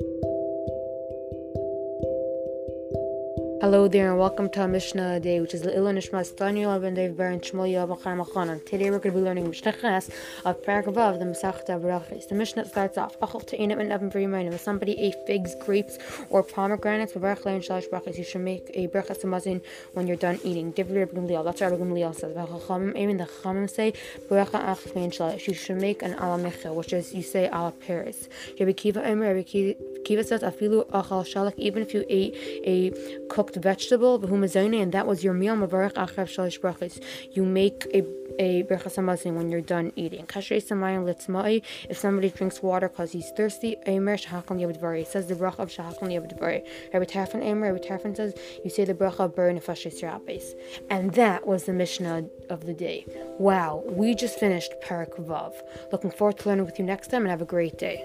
Thank you. Hello there and welcome to Mishnah Day, which is the Ilan Ishmas Daniel Ben Dave Baron Shmuel Yavam Chaim Today we're going to be learning Mishnah Ches of Paragavav, the Masach Brachis. The Mishnah starts off, Achal Te'inam and Evan Brimayim. If somebody ate figs, grapes, or pomegranates, Bavarach Lein Shalish Brachis, you should make a Brachas Samazin when you're done eating. Divri Rabbi Gamliel, that's what Rabbi Gamliel says. Vachachamim, even the Chamim say, Baracha Ach Lein Shalish, you should make an Ala which is, you say Ala Paris. Rabbi Kiva Omer, Rabbi Kiva says, Afilu Achal Shalak, even if you ate a cooked cooked vegetable, and that was your meal. You make a a berchas when you're done eating. Kashrei samayim litzmai. If somebody drinks water because he's thirsty, it says the bracha of shahakam yavdvari. Rabbi Tarfon Emer, Rabbi Tarfon says you say the bracha of ber nefashis And that was the Mishnah of the day. Wow, we just finished Parak Vav. Looking forward to learning with you next time and have a great day.